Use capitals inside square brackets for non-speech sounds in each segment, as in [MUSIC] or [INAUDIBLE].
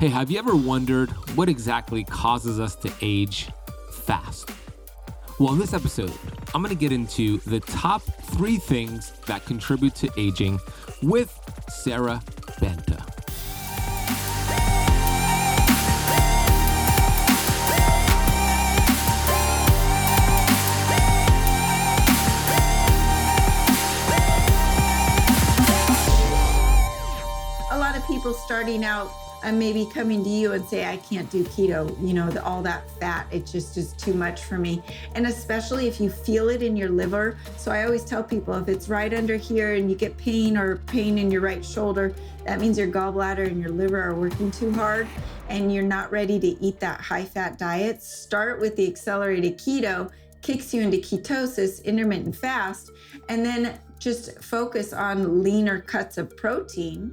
Hey, have you ever wondered what exactly causes us to age fast? Well, in this episode, I'm going to get into the top three things that contribute to aging with Sara Banta. A lot of people starting out and maybe coming to you and say, I can't do keto, you know, the, all that fat, it just is too much for me. And especially if you feel it in your liver. So I always tell people if it's right under here and you get pain or pain in your right shoulder, that means your gallbladder and your liver are working too hard and you're not ready to eat that high fat diet. Start with the accelerated keto, kicks you into ketosis, intermittent fast, and then just focus on leaner cuts of protein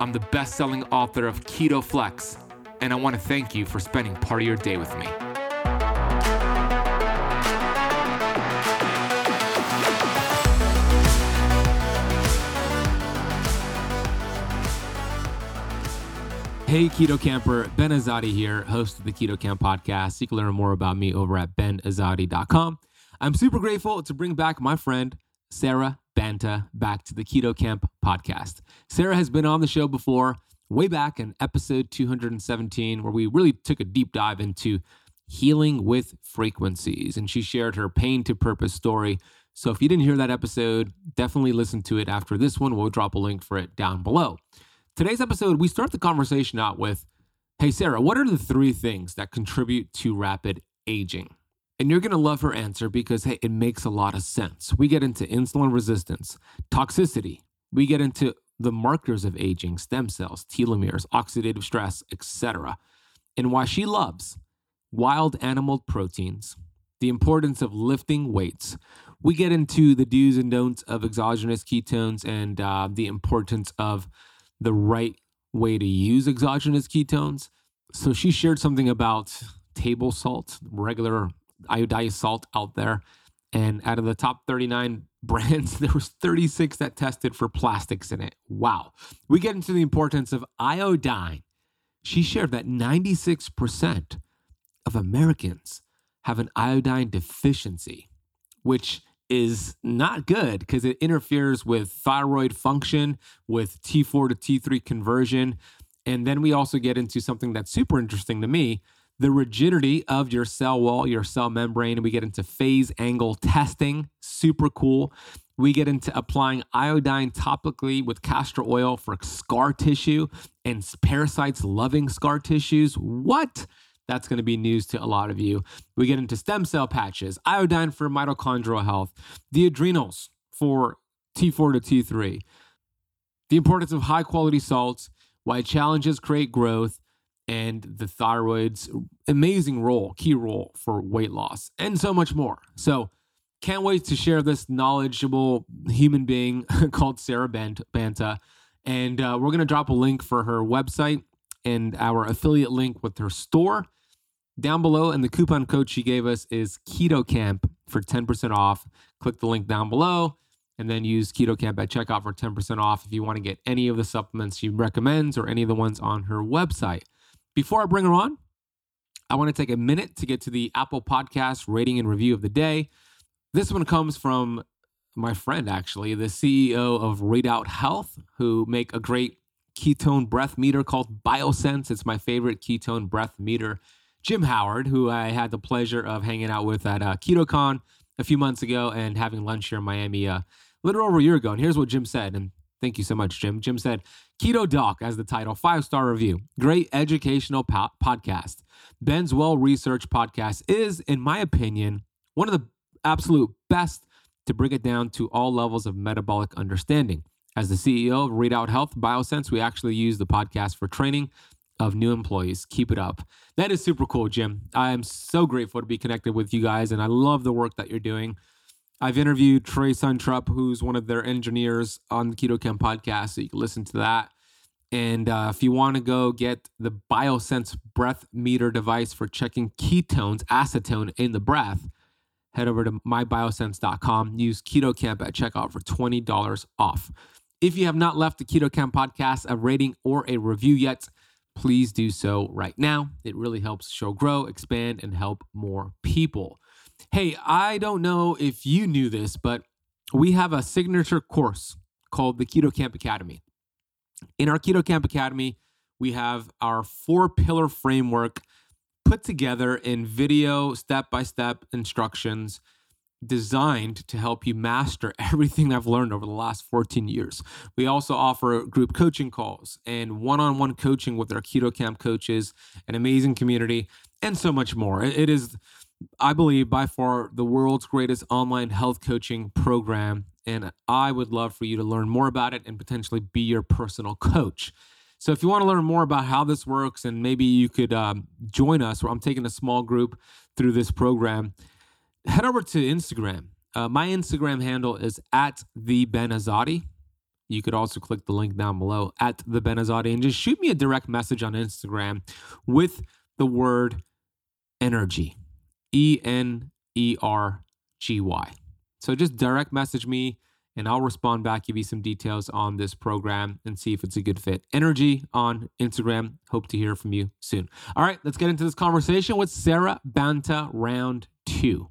I'm the best selling author of Keto Flex, and I want to thank you for spending part of your day with me. Hey, Keto Kamper, Ben Azadi here, host of the Keto Kamp podcast. You can learn more about me over at benazadi.com. I'm super grateful to bring back my friend, Sara Banta, back to the Keto Kamp podcast. Sara has been on the show before, way back in episode 217, where we really took a deep dive into healing with frequencies. And she shared her pain to purpose story. So if you didn't hear that episode, definitely listen to it after this one. We'll drop a link for it down below. Today's episode, we start the conversation out with Hey, Sara, what are the three things that contribute to rapid aging? And you're going to love her answer because, hey, it makes a lot of sense. We get into insulin resistance, toxicity, we get into the markers of aging, stem cells, telomeres, oxidative stress, etc. And why she loves wild animal proteins, the importance of lifting weights. We get into the do's and don'ts of exogenous ketones and uh, the importance of the right way to use exogenous ketones. So she shared something about table salt, regular iodized salt out there. And out of the top 39 [LAUGHS] brands, there was 36 that tested for plastics in it. Wow. We get into the importance of iodine. She shared that 96% of Americans have an iodine deficiency, which is not good because it interferes with thyroid function, with T4 to T3 conversion. And then we also get into something that's super interesting to me the rigidity of your cell wall, your cell membrane. We get into phase angle testing, super cool. We get into applying iodine topically with castor oil for scar tissue and parasites loving scar tissues. What? That's going to be news to a lot of you. We get into stem cell patches, iodine for mitochondrial health, the adrenals for T4 to T3, the importance of high quality salts, why challenges create growth, and the thyroid's amazing role, key role for weight loss, and so much more. So, can't wait to share this knowledgeable human being [LAUGHS] called Sara Banta. And uh, we're going to drop a link for her website and our affiliate link with her store down below. And the coupon code she gave us is Keto Kamp for 10% off. Click the link down below and then use Keto Kamp at checkout for 10% off if you want to get any of the supplements she recommends or any of the ones on her website. Before I bring her on, I want to take a minute to get to the Apple Podcast rating and review of the day. This one comes from my friend, actually, the CEO of Readout Health, who make a great ketone breath meter called BioSense. It's my favorite ketone breath meter Jim Howard, who I had the pleasure of hanging out with at uh, KetoCon a few months ago and having lunch here in Miami uh, a little over a year ago. And here's what Jim said. And thank you so much, Jim. Jim said, Keto Doc as the title, five star review. Great educational po- podcast. Ben's well researched podcast is, in my opinion, one of the absolute best to bring it down to all levels of metabolic understanding. As the CEO of Readout Health Biosense, we actually use the podcast for training of new employees. Keep it up. That is super cool, Jim. I am so grateful to be connected with you guys, and I love the work that you're doing. I've interviewed Trey Suntrup, who's one of their engineers on the Keto Kamp podcast, so you can listen to that. And uh, if you want to go get the Biosense breath meter device for checking ketones, acetone in the breath, head over to mybiosense.com. Use Keto Kamp at checkout for $20 off. If you have not left the Keto Kamp podcast a rating or a review yet, please do so right now. It really helps show grow, expand, and help more people. Hey, I don't know if you knew this, but we have a signature course called the Keto Kamp Academy. In our Keto Kamp Academy, we have our four pillar framework put together in video step by step instructions designed to help you master [LAUGHS] everything I've learned over the last 14 years. We also offer group coaching calls and one on one coaching with our Keto Kamp coaches, an amazing community, and so much more. It is, I believe, by far the world's greatest online health coaching program. And I would love for you to learn more about it and potentially be your personal coach. So if you want to learn more about how this works and maybe you could um, join us, where I'm taking a small group through this program, head over to Instagram. Uh, my Instagram handle is at the Ben Azadi. You could also click the link down below at the Ben Azadi and just shoot me a direct message on Instagram with the word energy, E N E R G Y. So just direct message me and I'll respond back, give you some details on this program and see if it's a good fit. Energy on Instagram. Hope to hear from you soon. All right, let's get into this conversation with Sara Banta, round two.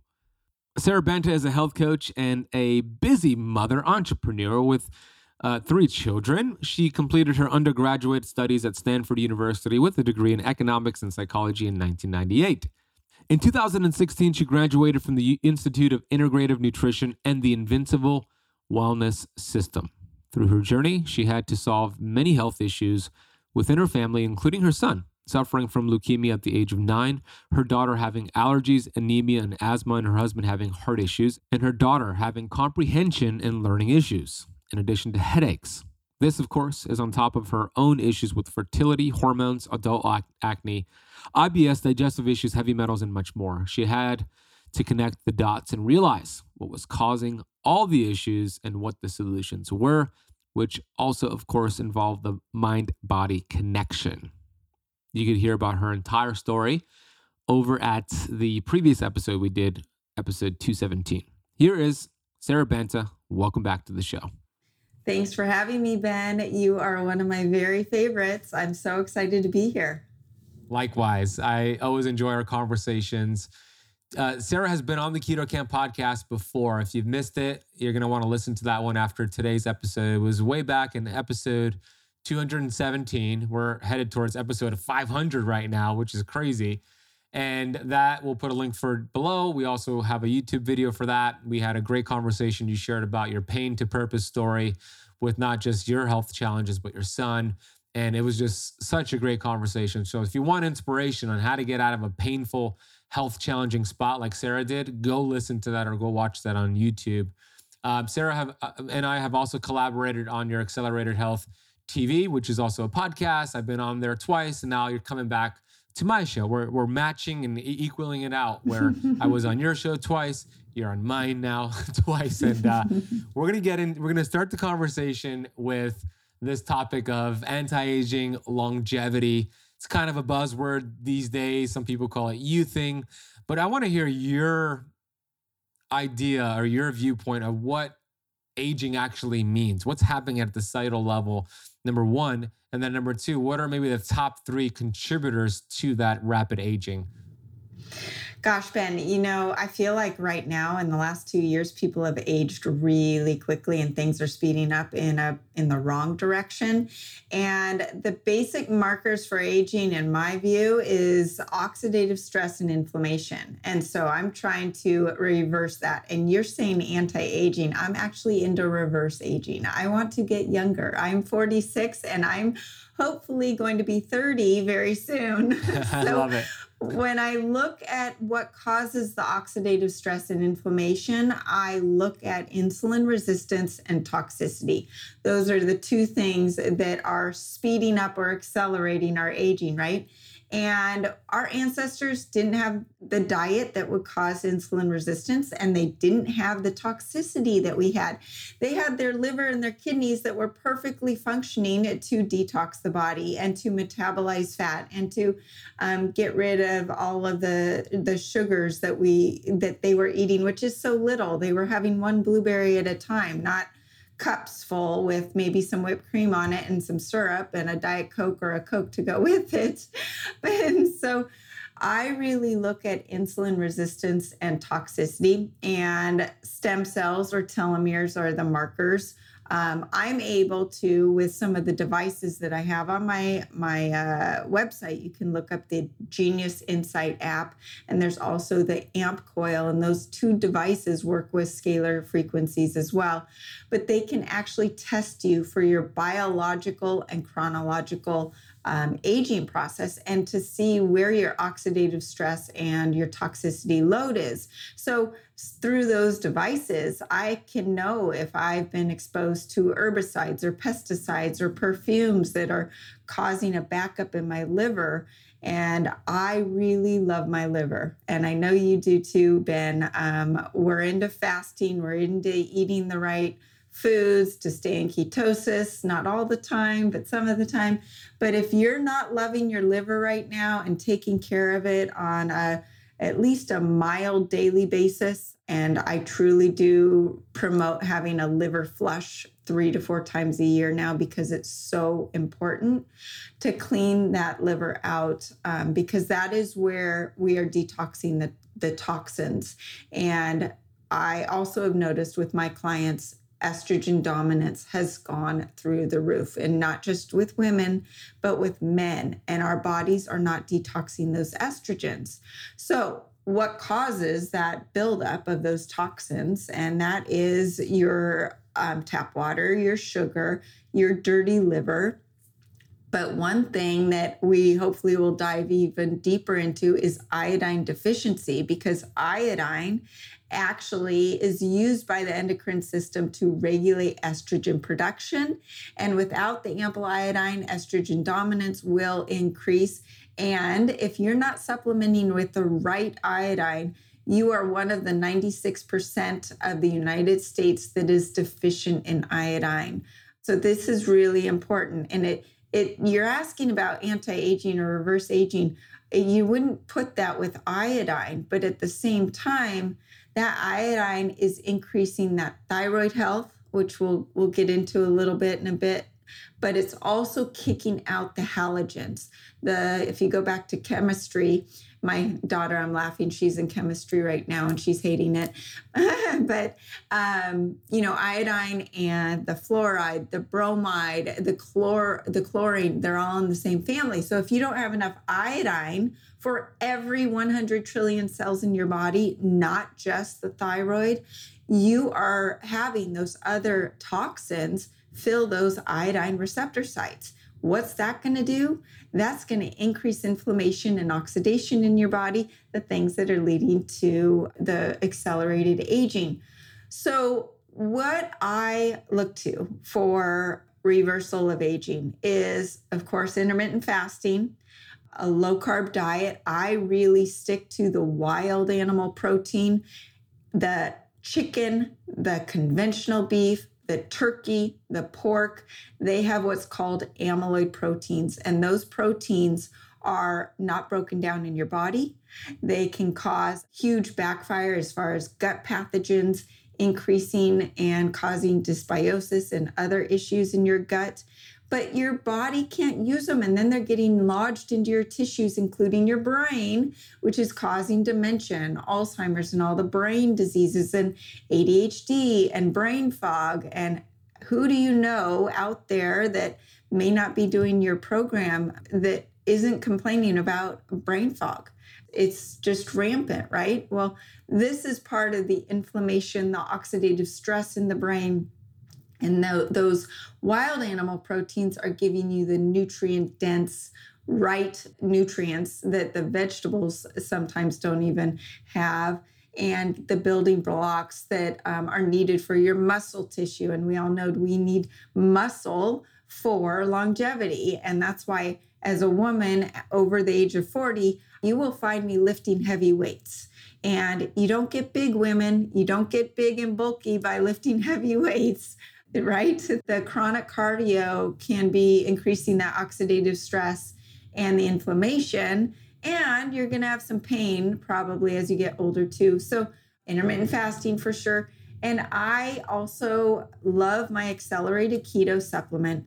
Sara Banta is a health coach and a busy mother entrepreneur with uh, three children. She completed her undergraduate studies at Stanford University with a degree in economics and psychology in 1998. In 2016, she graduated from the Institute of Integrative Nutrition and the Invincible wellness system. Through her journey, she had to solve many health issues within her family, including her son, suffering from leukemia at the age of nine, her daughter having allergies, anemia, and asthma, and her husband having heart issues, and her daughter having comprehension and learning issues, in addition to headaches. This, of course, is on top of her own issues with fertility, hormones, adult acne, IBS, digestive issues, heavy metals, and much more. She had to connect the dots and realize what was causing all the issues and what the solutions were, which also, of course, involved the mind body connection. You could hear about her entire story over at the previous episode we did, episode 217. Here is Sara Banta. Welcome back to the show. Thanks for having me, Ben. You are one of my very favorites. I'm so excited to be here. Likewise, I always enjoy our conversations. Uh, Sara has been on the Keto Kamp podcast before. If you've missed it, you're going to want to listen to that one after today's episode. It was way back in episode 217. We're headed towards episode 500 right now, which is crazy. And that we'll put a link for below. We also have a YouTube video for that. We had a great conversation you shared about your pain to purpose story with not just your health challenges, but your son. And it was just such a great conversation. So if you want inspiration on how to get out of a painful, health challenging spot like Sara did, go listen to that or go watch that on YouTube. Um, Sara have, uh, and I have also collaborated on your Accelerated Health TV, which is also a podcast. I've been on there twice, and now you're coming back to my show. We're, we're matching and equaling it out where [LAUGHS] I was on your show twice. You're on mine now [LAUGHS] twice. And uh, [LAUGHS] we're going to get in, we're going to start the conversation with this topic of anti aging longevity. It's kind of a buzzword these days. Some people call it you thing, but I want to hear your idea or your viewpoint of what aging actually means. What's happening at the cellular level, number one. And then number two, what are maybe the top three contributors to that rapid aging? Gosh, Ben, you know, I feel like right now in the last two years, people have aged really quickly and things are speeding up in a in the wrong direction. And the basic markers for aging, in my view, is oxidative stress and inflammation. And so I'm trying to reverse that. And you're saying anti-aging. I'm actually into reverse aging. I want to get younger. I'm 46 and I'm hopefully going to be 30 very soon. [LAUGHS] [LAUGHS] I love it. When I look at what causes the oxidative stress and inflammation, I look at insulin resistance and toxicity. Those are the two things that are speeding up or accelerating our aging, right? And our ancestors didn't have the diet that would cause insulin resistance, and they didn't have the toxicity that we had. They had their liver and their kidneys that were perfectly functioning to detox the body and to metabolize fat and to um, get rid of all of the the sugars that we that they were eating, which is so little. They were having one blueberry at a time, not cups full with maybe some whipped cream on it and some syrup and a diet coke or a coke to go [LAUGHS] with it. And so i really look at insulin resistance and toxicity and stem cells or telomeres are the markers um, I'm able to with some of the devices that I have on my my uh, website. You can look up the Genius Insight app, and there's also the AMP coil, and those two devices work with scalar frequencies as well. But they can actually test you for your biological and chronological um, aging process and to see where your oxidative stress and your toxicity load is. So, through those devices, I can know if I've been exposed to herbicides or pesticides or perfumes that are causing a backup in my liver. And I really love my liver. And I know you do too, Ben. Um, we're into fasting, we're into eating the right foods to stay in ketosis, not all the time, but some of the time. But if you're not loving your liver right now and taking care of it on a at least a mild daily basis, and I truly do promote having a liver flush three to four times a year now because it's so important to clean that liver out um, because that is where we are detoxing the, the toxins. And I also have noticed with my clients estrogen dominance has gone through the roof and not just with women but with men and our bodies are not detoxing those estrogens. So what causes that buildup of those toxins? And that is your um, tap water your sugar your dirty liver. But one thing that we hopefully will dive even deeper into is iodine deficiency because iodine actually is used by the endocrine system to regulate estrogen production. And without the ample iodine, estrogen dominance will increase. And if you're not supplementing with the right iodine, you are one of the 96% of the United States that is deficient in iodine. So this is really important. And it it you're asking about anti-aging or reverse aging. You wouldn't put that with iodine, but at the same time, that iodine is increasing that thyroid health, which we'll we'll get into a little bit in a bit, but it's also kicking out the halogens. The if you go back to chemistry, my daughter, I'm laughing, she's in chemistry right now and she's hating it. [LAUGHS] but, um, you know, iodine and the fluoride, the bromide, the chlor, the chlorine, they're all in the same family. So if you don't have enough iodine for every 100 trillion cells in your body, not just the thyroid, you are having those other toxins fill those iodine receptor sites. What's that going to do? That's going to increase inflammation and oxidation in your body, the things that are leading to the accelerated aging. So, what I look to for reversal of aging is, of course, intermittent fasting, a low carb diet. I really stick to the wild animal protein, the chicken, the conventional beef, the turkey, the pork, they have what's called amyloid proteins. And those proteins are not broken down in your body. They can cause huge backfire as far as gut pathogens increasing and causing dysbiosis and other issues in your gut but your body can't use them. And then they're getting lodged into your tissues, including your brain, which is causing dementia and Alzheimer's and all the brain diseases and ADHD and brain fog. And who do you know out there that may not be doing your program that isn't complaining about brain fog? It's just rampant, right? Well, this is part of the inflammation, the oxidative stress in the brain And those wild animal proteins are giving you the nutrient dense, right nutrients that the vegetables sometimes don't even have and the building blocks that um, are needed for your muscle tissue. And we all know we need muscle for longevity. And that's why, as a woman over the age of 40, you will find me lifting heavy weights. And you don't get big women, you don't get big and bulky by lifting [LAUGHS] heavy weights right? The chronic cardio can be increasing that oxidative stress and the inflammation and you're going to have some pain probably as you get older too. So, intermittent fasting for sure. And I also love my accelerated keto supplement.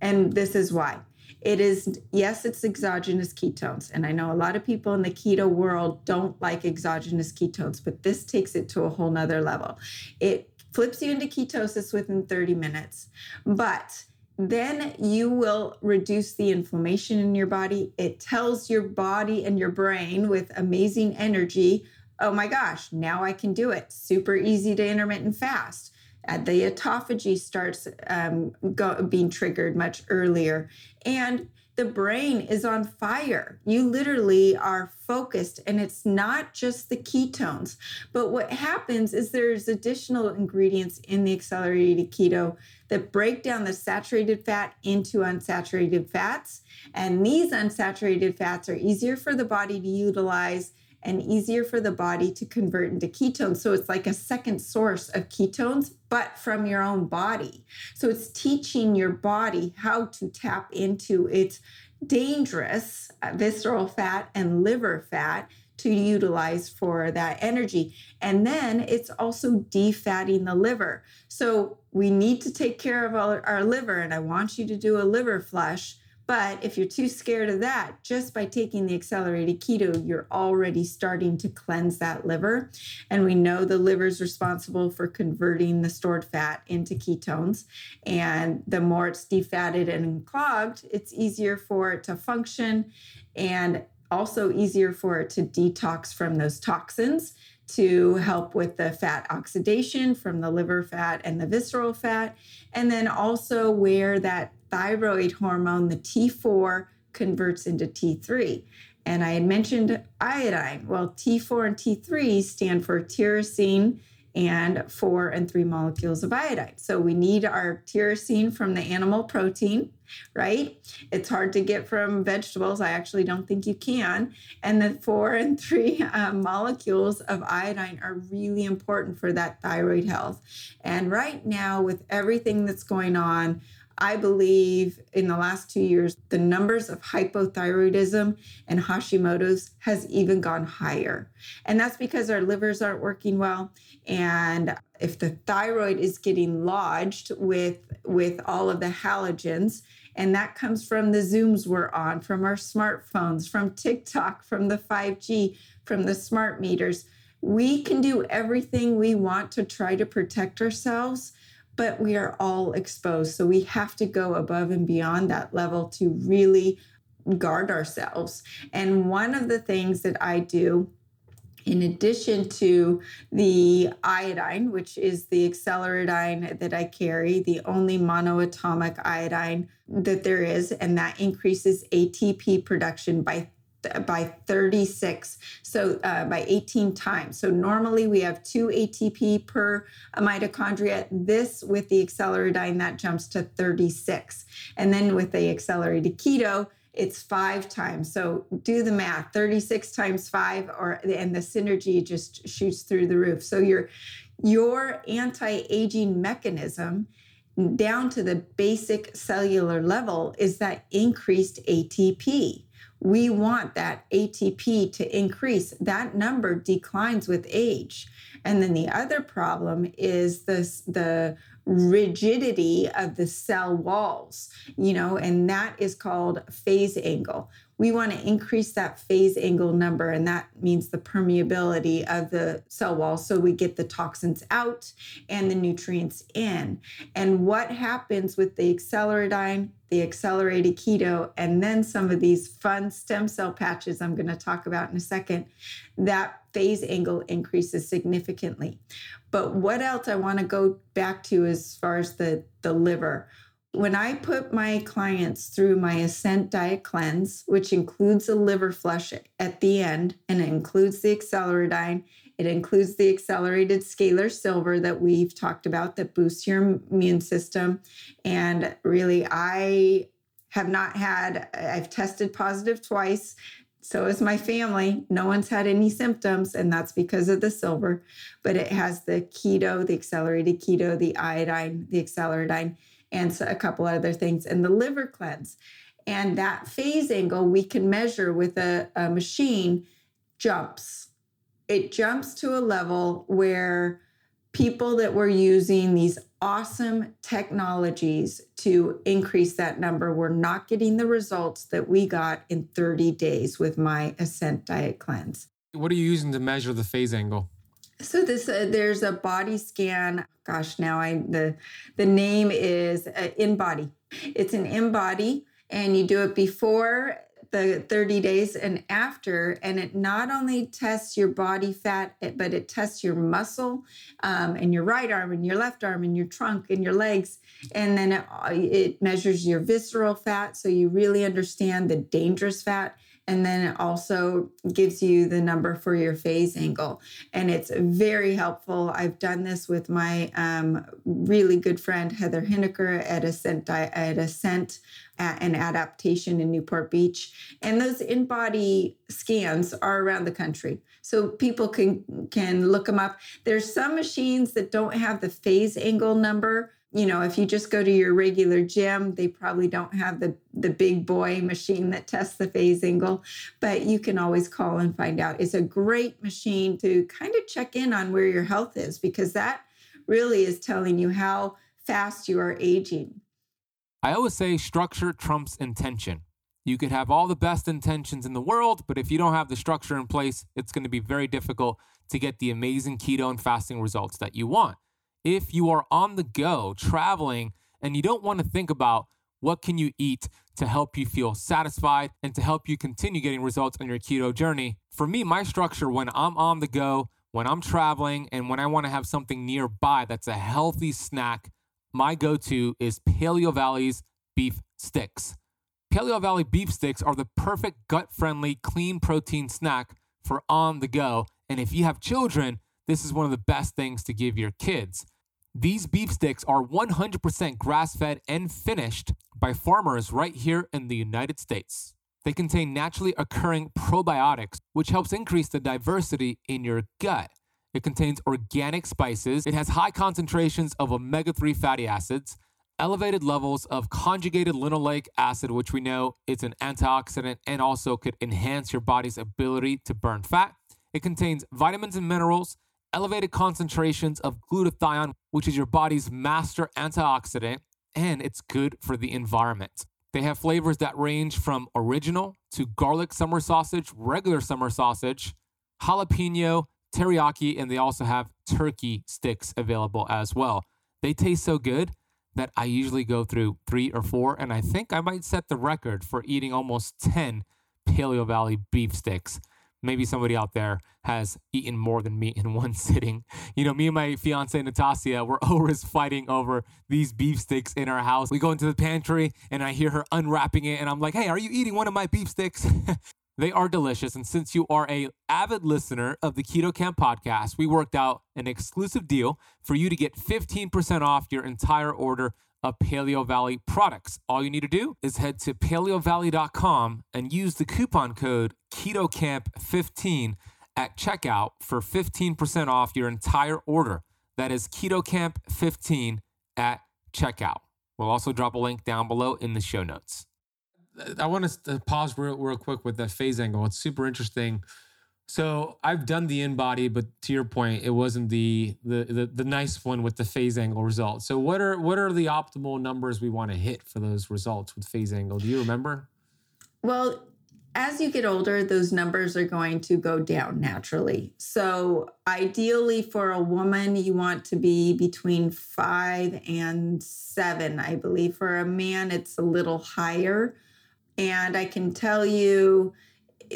And this is why. It is, yes, it's exogenous ketones. And I know a lot of people in the keto world don't like exogenous ketones, but this takes it to a whole nother level. It flips you into ketosis within 30 minutes. But then you will reduce the inflammation in your body. It tells your body and your brain with amazing energy, oh my gosh, now I can do it. Super easy to intermittent fast. Uh, the autophagy starts um, go, being triggered much earlier. And the brain is on fire. You literally are focused, and it's not just the ketones. But what happens is there's additional ingredients in the accelerated keto that break down the saturated fat into unsaturated fats. And these unsaturated fats are easier for the body to utilize and easier for the body to convert into ketones. So it's like a second source of ketones, but from your own body. So it's teaching your body how to tap into its dangerous uh, visceral fat and liver fat to utilize for that energy. And then it's also defatting the liver. So we need to take care of our, our liver. And I want you to do a liver flush but if you're too scared of that, just by taking the accelerated keto, you're already starting to cleanse that liver. And we know the liver is responsible for converting the stored fat into ketones. And the more it's defatted and clogged, it's easier for it to function and also easier for it to detox from those toxins to help with the fat oxidation from the liver fat and the visceral fat. And then also where that thyroid hormone, the T4, converts into T3. And I had mentioned iodine. Well, T4 and T3 stand for tyrosine and four and three molecules of iodine. So we need our tyrosine from the animal protein, right? It's hard to get from vegetables. I actually don't think you can. And the four and three uh, molecules of iodine are really important for that thyroid health. And right now, with everything that's going on, I believe in the last two years, the numbers of hypothyroidism and Hashimoto's has even gone higher. And that's because our livers aren't working well. And if the thyroid is getting lodged with, with all of the halogens, and that comes from the Zooms we're on, from our smartphones, from TikTok, from the 5G, from the smart meters. We can do everything we want to try to protect ourselves but we are all exposed. So we have to go above and beyond that level to really guard ourselves. And one of the things that I do in addition to the iodine, which is the acceleradine that I carry, the only monoatomic iodine that there is, and that increases ATP production by by 36 so uh, by 18 times. So normally we have 2 atp per mitochondria this with the acceleradine that jumps to 36 and then with the accelerated keto it's five times. So do the math 36 times 5 or and the synergy just shoots through the roof. So your your anti-aging mechanism down to the basic cellular level is that increased atp we want that ATP to increase. That number declines with age. And then the other problem is this the rigidity of the cell walls, you know, and that is called phase angle. we want to increase that phase angle number, and that means the permeability of the cell wall so we get the toxins out and the nutrients in. And what happens with the acceleradine, the accelerated keto, and then some of these fun stem cell patches I'm going to talk about in a second, that phase angle increases significantly. But what else I want to go back to as far as the, the liver? when I put my clients through my Ascent Diet Cleanse, which includes a liver flush at the end, and it includes the acceleradine, it includes the accelerated scalar silver that we've talked about that boosts your immune system. And really, I have not had, I've tested positive twice. So is my family. No one's had any symptoms, and that's because of the silver. But it has the keto, the accelerated keto, the iodine, the acceleradine and a couple other things, and the liver cleanse. And that phase angle we can measure with a, a machine jumps. It jumps to a level where people that were using these awesome technologies to increase that number were not getting the results that we got in 30 days with my Ascent Diet Cleanse. What are you using to measure the phase angle? So this uh, there's a body scan. Gosh, now I the the name is uh, InBody. It's an in body, and you do it before the 30 days and after and it not only tests your body fat but it tests your muscle um, and your right arm and your left arm and your trunk and your legs and then it, it measures your visceral fat so you really understand the dangerous fat and then it also gives you the number for your phase angle. And it's very helpful. I've done this with my um, really good friend, Heather Hineker at Ascent, at Ascent an adaptation in Newport Beach. And those in body scans are around the country. So people can can look them up. There's some machines that don't have the phase angle number you know, if you just go to your regular gym, they probably don't have the the big boy machine that tests the phase angle, but you can always call and find out. It's a great machine to kind of check in on where your health is because that really is telling you how fast you are aging. I always say structure trumps intention. You could have all the best intentions in the world, but if you don't have the structure in place, it's going to be very difficult to get the amazing keto and fasting results that you want if you are on the go, traveling, and you don't want to think about what can you eat to help you feel satisfied and to help you continue getting results on your keto journey. For me, my structure when I'm on the go, when I'm traveling, and when I want to have something nearby that's a healthy snack, my go to is Paleo Valley's beef sticks. Paleo Valley beef sticks are the perfect gut friendly, clean protein snack for on the go. And if you have children, this is one of the best things to give your kids. These beef sticks are 100% grass fed and finished by farmers right here in the United States. They contain naturally occurring probiotics, which helps increase the diversity in your gut. It contains organic spices. It has high concentrations of omega 3 fatty acids, elevated levels of conjugated linoleic acid, which we know it's an antioxidant and also could enhance your body's ability to burn fat. It contains vitamins and minerals, elevated concentrations of glutathione, which is your body's master antioxidant, and it's good for the environment. They have flavors that range from original to garlic summer sausage, regular summer sausage, jalapeno, teriyaki, and they also have turkey sticks available as well. They taste so good that I usually go through three or four, and I think I might set the record for eating almost 10 Paleo Valley beef sticks maybe somebody out there has eaten more than me in [LAUGHS] one sitting. You know, me and my fiance Natasha, we're [LAUGHS] always fighting over these beef sticks in our house. We go into the pantry and I hear her unwrapping it and I'm like, "Hey, are you eating one of my beef sticks?" [LAUGHS] they are delicious and since you are a avid listener of the Keto Kamp podcast, we worked out an exclusive deal for you to get 15% off your entire order of Paleo Valley products. All you need to do is head to paleovalley.com and use the coupon code KetoKamp15 at checkout for 15% off your entire order. That is KetoKamp15 at checkout. We'll also drop a link down below in the show notes. I want to uh, pause real, real quick with that phase angle. It's super interesting so I've done the in body, but to your point, it wasn't the, the the the nice one with the phase angle result. So what are what are the optimal numbers we want to hit for those results with phase angle? Do you remember? Well, as you get older, those numbers are going to go down naturally. So, ideally, for a woman, you want to be between five and seven. I believe for a man, it's a little higher. And I can tell you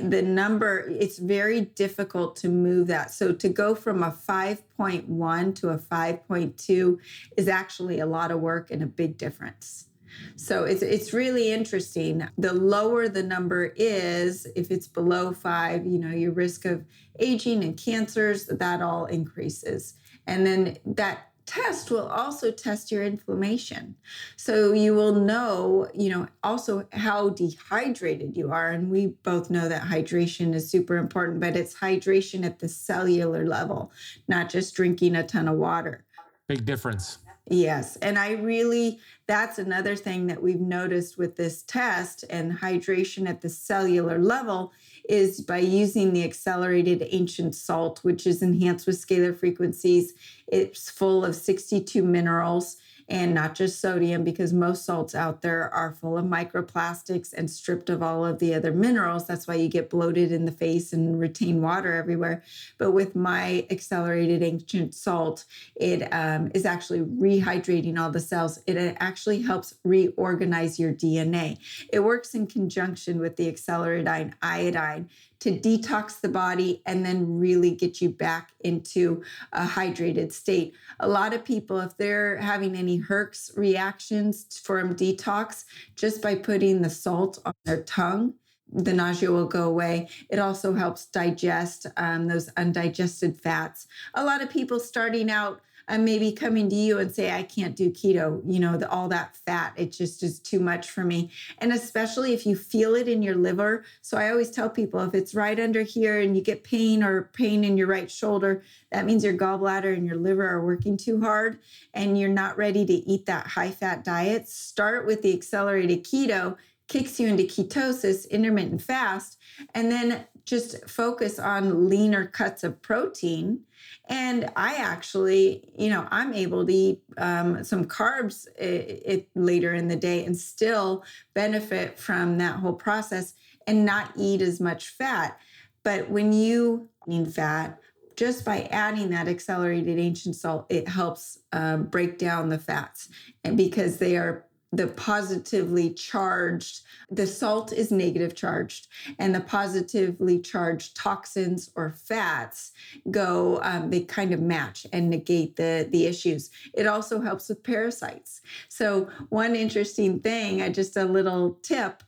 the number, it's very difficult to move that. So, to go from a 5.1 to a 5.2 is actually a lot of work and a big difference. So it's it's really interesting. The lower the number is, if it's below five, you know, your risk of aging and cancers, that all increases. And then that test will also test your inflammation. So you will know, you know, also how dehydrated you are. And we both know that hydration is super important, but it's hydration at the cellular level, not just drinking a ton of water. Big difference. Yes. And I really, that's another thing that we've noticed with this test and hydration at the cellular level is by using the accelerated ancient salt, which is enhanced with scalar frequencies. It's full of 62 minerals and not just sodium, because most salts out there are full of microplastics and stripped of all of the other minerals. That's why you get bloated in the face and retain water everywhere. But with my accelerated ancient salt, it um, is actually rehydrating all the cells. It actually helps reorganize your DNA. It works in conjunction with the accelerated iodine to detox the body and then really get you back into a hydrated state. A lot of people, if they're having any Herx reactions from detox, just by putting the salt on their tongue, the nausea will go away. It also helps digest um, those undigested fats. A lot of people starting out I'm maybe coming to you and say, I can't do keto, you know, the, all that fat, it just is too much for me. And especially if you feel it in your liver. So I always tell people if it's right under here and you get pain or pain in your right shoulder, that means your gallbladder and your liver are working too hard and you're not ready to eat that high fat diet. Start with the accelerated keto kicks you into ketosis, intermittent fast, and then just focus on leaner cuts of protein. And I actually, you know, I'm able to eat um, some carbs it, it, later in the day and still benefit from that whole process and not eat as much fat. But when you eat fat, just by adding that accelerated ancient salt, it helps um, break down the fats, and because they are the positively charged, the salt is negative charged, and the positively charged toxins or fats go, um, they kind of match and negate the, the issues. It also helps with parasites. So, one interesting thing, uh, just a little tip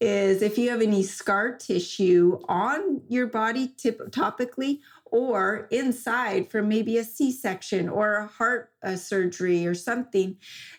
is if you have any scar tissue on your body tip, topically or inside from maybe a C section or a heart uh, surgery or something,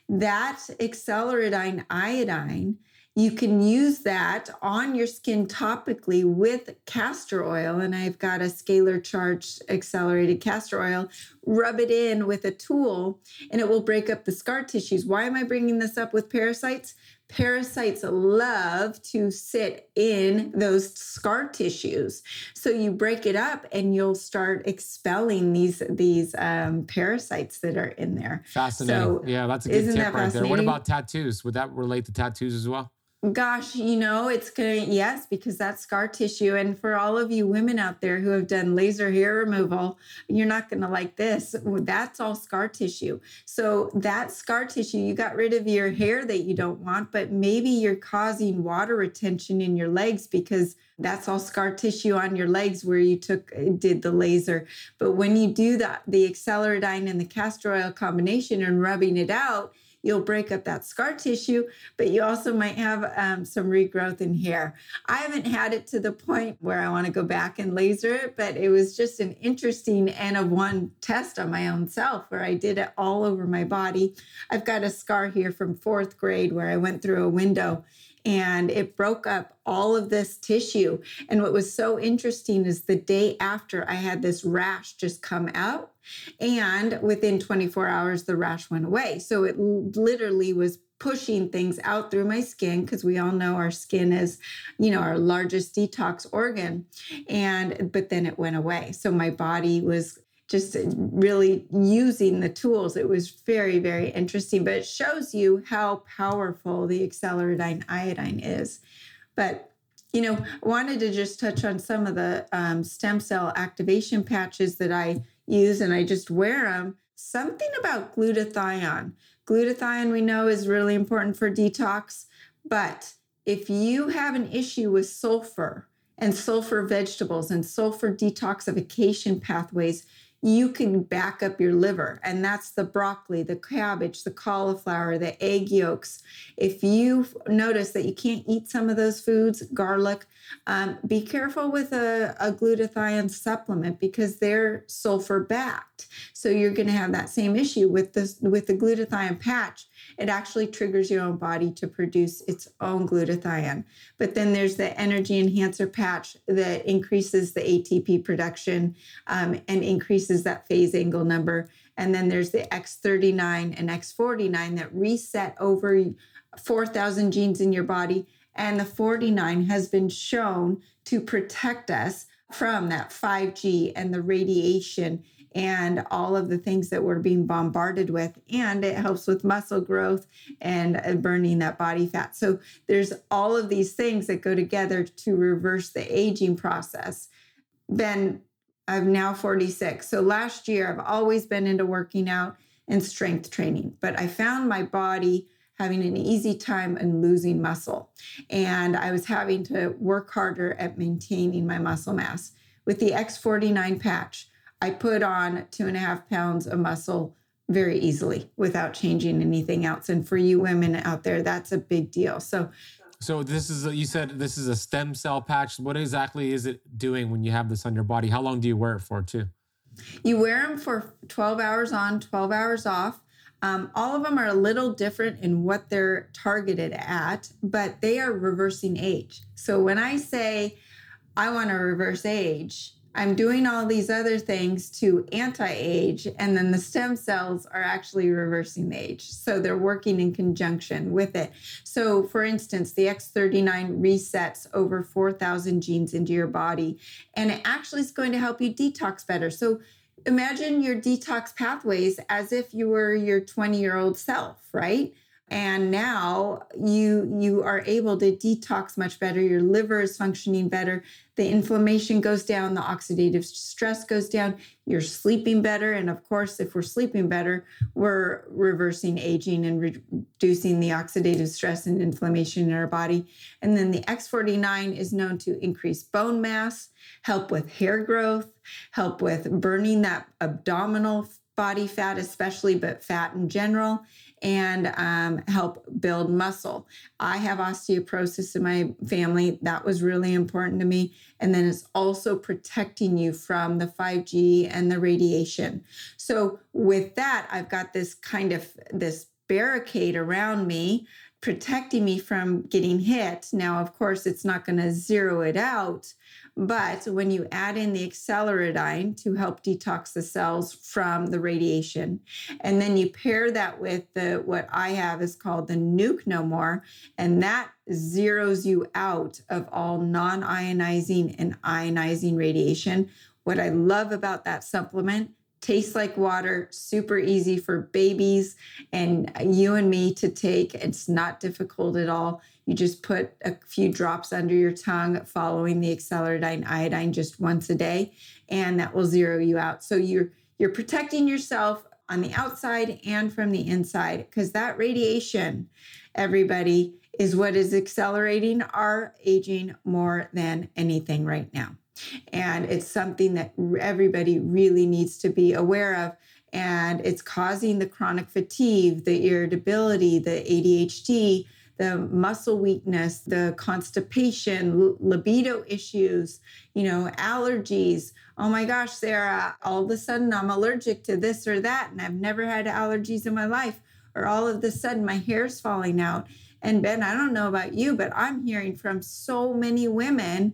that acceleradine iodine, you can use that on your skin topically with castor oil. And I've got a scalar charged accelerated castor oil. Rub it in with a tool and it will break up the scar tissues. Why am I bringing this up with parasites? Parasites love to sit in those scar tissues. So you break it up and you'll start expelling these these um, parasites that are in there. Fascinating. So, yeah that's a good tip right there. What about tattoos? Would that relate to tattoos as well Gosh, you know, it's going to, yes, because that's scar tissue. And for all of you women out there who have done laser hair removal, you're not going to like this. That's all scar tissue. So, that scar tissue, you got rid of your hair that you don't want, but maybe you're causing water retention in your legs because that's all scar tissue on your legs where you took uh, did the laser but when you do that the acceleradine and the castor oil combination and rubbing it out you'll break up that scar tissue, but you also might have um, some regrowth in hair. I haven't had it to the point where I want to go back and laser it, but it was just an interesting N of one test on my own self where I did it all over my body. I've got a scar here from fourth grade where I went through a window and it broke up all of this tissue. And what was so interesting is the day after I had this rash just come out, and within 24 hours, the rash went away. So it literally was pushing things out through my skin because we all know our skin is you know our largest detox organ and but then it went away so my body was just really using the tools. It was very, very interesting, but it shows you how powerful the acceleradine iodine is. But You know, I wanted to just touch on some of the um, stem cell activation patches that I use, and I just wear them. Something about glutathione. Glutathione, we know, is really important for detox, but if you have an issue with sulfur and sulfur vegetables and sulfur detoxification pathways, you can back up your liver. And that's the broccoli, the cabbage, the cauliflower, the egg yolks. If you notice that you can't eat some of those foods, garlic, um, be careful with a, a glutathione supplement because they're sulfur backed. So you're going to have that same issue with this with the glutathione patch it actually triggers your own body to produce its own glutathione. But then there's the energy enhancer patch that increases the ATP production um, and increases that phase angle number. And then there's the X39 and X49 that reset over 4,000 genes in your body. And the 49 has been shown to protect us from that 5G and the radiation and all of the things that we're being bombarded with. And it helps with muscle growth and burning that body fat. So there's all of these things that go together to reverse the aging process. Ben, I'm now 46. So last year, I've always been into working out and strength training, but I found my body having an easy time and losing muscle. And I was having to work harder at maintaining my muscle mass. With the X49 patch, I put on two and a half pounds of muscle very easily without changing anything else. And for you women out there, that's a big deal. So, so this is a, you said this is a stem cell patch. What exactly is it doing when you have this on your body? How long do you wear it for, too? You wear them for 12 hours on, 12 hours off. Um, all of them are a little different in what they're targeted at, but they are reversing age. So when I say I want to reverse age, I'm doing all these other things to anti age, and then the stem cells are actually reversing the age. So they're working in conjunction with it. So, for instance, the X39 resets over 4,000 genes into your body, and it actually is going to help you detox better. So, imagine your detox pathways as if you were your 20 year old self, right? And now you you are able to detox much better. Your liver is functioning better. The inflammation goes down. The oxidative stress goes down. You're sleeping better. And of course if we're sleeping better we're reversing aging and reducing the oxidative stress and inflammation in our body. And then the x49 is known to increase bone mass help with hair growth help with burning that abdominal body fat especially but fat in general and um, help build muscle. I have osteoporosis in my family. That was really important to me. And then it's also protecting you from the 5G and the radiation. So with that, I've got this kind of this barricade around me protecting me from getting hit. Now, of course, it's not going to zero it out, but when you add in the acceleradine to help detox the cells from the radiation, and then you pair that with the what I have is called the nuke no more, and that zeroes you out of all non-ionizing and ionizing radiation. What I love about that supplement tastes like water, super easy for babies and you and me to take. It's not difficult at all. You just put a few drops under your tongue following the acceleradine iodine just once a day, and that will zero you out. So you're you're protecting yourself on the outside and from the inside because that radiation, everybody, is what is accelerating our aging more than anything right now. And it's something that everybody really needs to be aware of. And it's causing the chronic fatigue, the irritability, the ADHD, the muscle weakness, the constipation, libido issues, you know, allergies. Oh my gosh, Sara, all of a sudden I'm allergic to this or that, and I've never had allergies in my life. Or all of a sudden my hair's falling out. And Ben, I don't know about you, but I'm hearing from so many women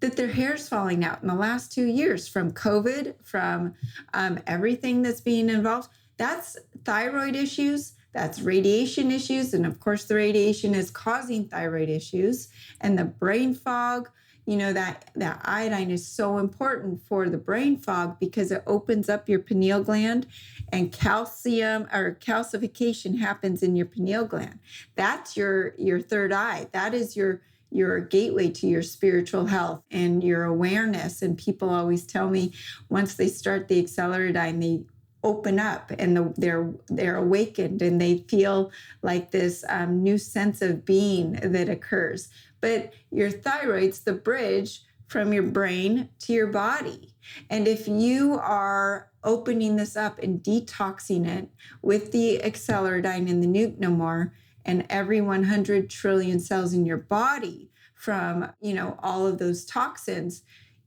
that their hair's falling out in the last two years from COVID, from um, everything that's being involved. That's thyroid issues that's radiation issues. And of course, the radiation is causing thyroid issues and the brain fog. You know, that, that iodine is so important for the brain fog because it opens up your pineal gland and calcium or calcification happens in your pineal gland. That's your your third eye. That is your your gateway to your spiritual health and your awareness. And people always tell me once they start the Acceleradine, they open up and the, they're they're awakened and they feel like this um, new sense of being that occurs. But your thyroid's the bridge from your brain to your body. And if you are opening this up and detoxing it with the acceleradine and the nuke no more and every 100 trillion cells in your body from you know all of those toxins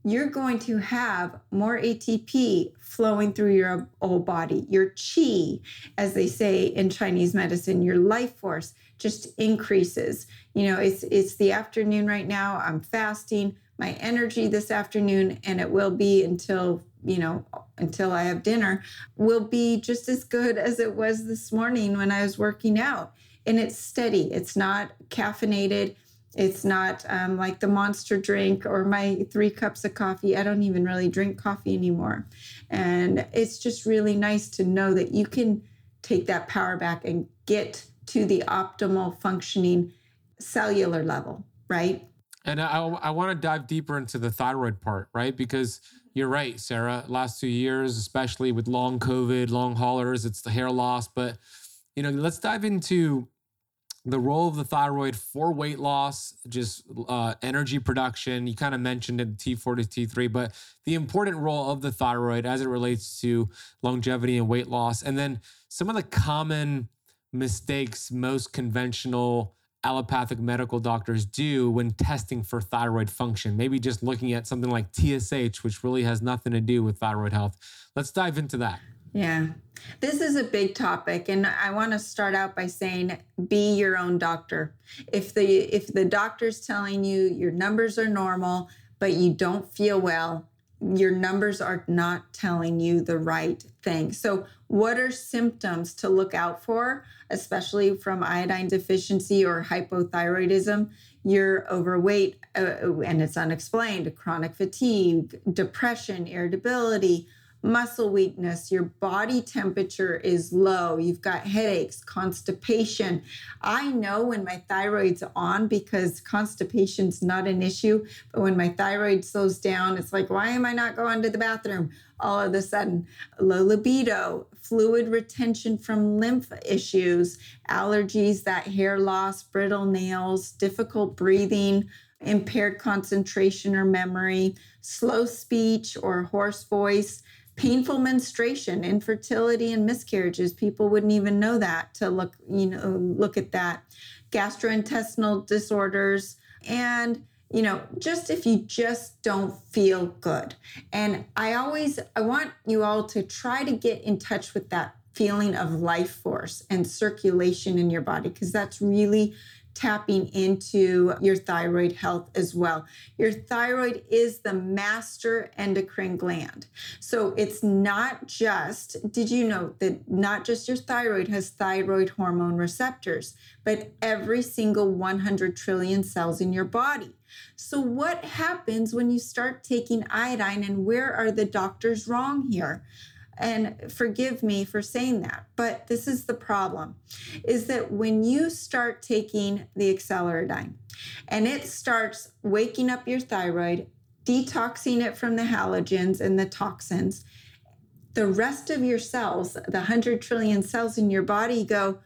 you're going to have more ATP flowing through your whole body. Your chi, as they say in Chinese medicine, your life force just increases. You know, it's it's the afternoon right now. I'm fasting. My energy this afternoon, and it will be until you know until I have dinner, will be just as good [LAUGHS] as it was this morning when I was working out. And it's steady. It's not caffeinated it's not um, like the monster drink or my three cups of coffee. I don't even really drink coffee anymore. And it's just really nice to know that you can take that power back and get to the optimal functioning cellular level, right? And I, I want to dive deeper into the thyroid part, right? Because you're right, Sara. Last two years, especially with long COVID, long haulers, it's the hair loss. But, you know, let's dive into the role of the thyroid for weight loss, just uh, energy production. You kind of mentioned it, T4 to T3, but the important role of the thyroid as it relates to longevity and weight loss. And then some of the common mistakes most conventional allopathic medical doctors do when testing for thyroid function. Maybe just looking at something like TSH, which really has nothing to do with thyroid health. Let's dive into that. Yeah. This is a big topic and I want to start out by saying be your own doctor. If the if the doctor's telling you your numbers are normal but you don't feel well, your numbers are not telling you the right thing. So, what are symptoms to look out for, especially from iodine deficiency or hypothyroidism? You're overweight uh, and it's unexplained, chronic fatigue, depression, irritability, muscle weakness, your body temperature is low, you've got headaches, constipation. I know when my thyroid's on because constipation's not an issue, but when my thyroid slows down, it's like, why am I not going to the bathroom? All of a sudden, low libido, fluid retention from lymph issues, allergies, that hair loss, brittle nails, difficult breathing, impaired concentration or memory, slow speech or hoarse voice painful menstruation, infertility and miscarriages. People wouldn't even know that to look, you know, look at that. Gastrointestinal disorders and you know, just if you just don't feel good. And I always I want you all to try to get in touch with that feeling of life force and circulation in your body because that's really tapping into your thyroid health as well. Your thyroid is the master endocrine gland. So it's not just, did you know that not just your thyroid has thyroid hormone receptors, but every single 100 trillion cells in your body. So, what happens when you start taking iodine, and where are the doctors wrong here? And forgive me for saying that but this is the problem is that when you start taking the acceleradine and it starts waking up your thyroid detoxing it from the halogens and the toxins the rest of your cells the 100 trillion cells in your body go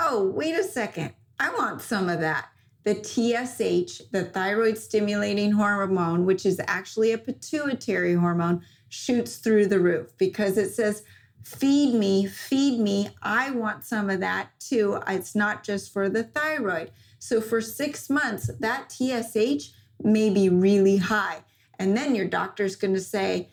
oh wait a second i want some of that. The TSH, the thyroid stimulating hormone, which is actually a pituitary hormone, shoots through the roof because it says, feed me, feed me. I want some of that too. It's not just for the thyroid. So for six months, that TSH may be really high. And then your doctor's going to say,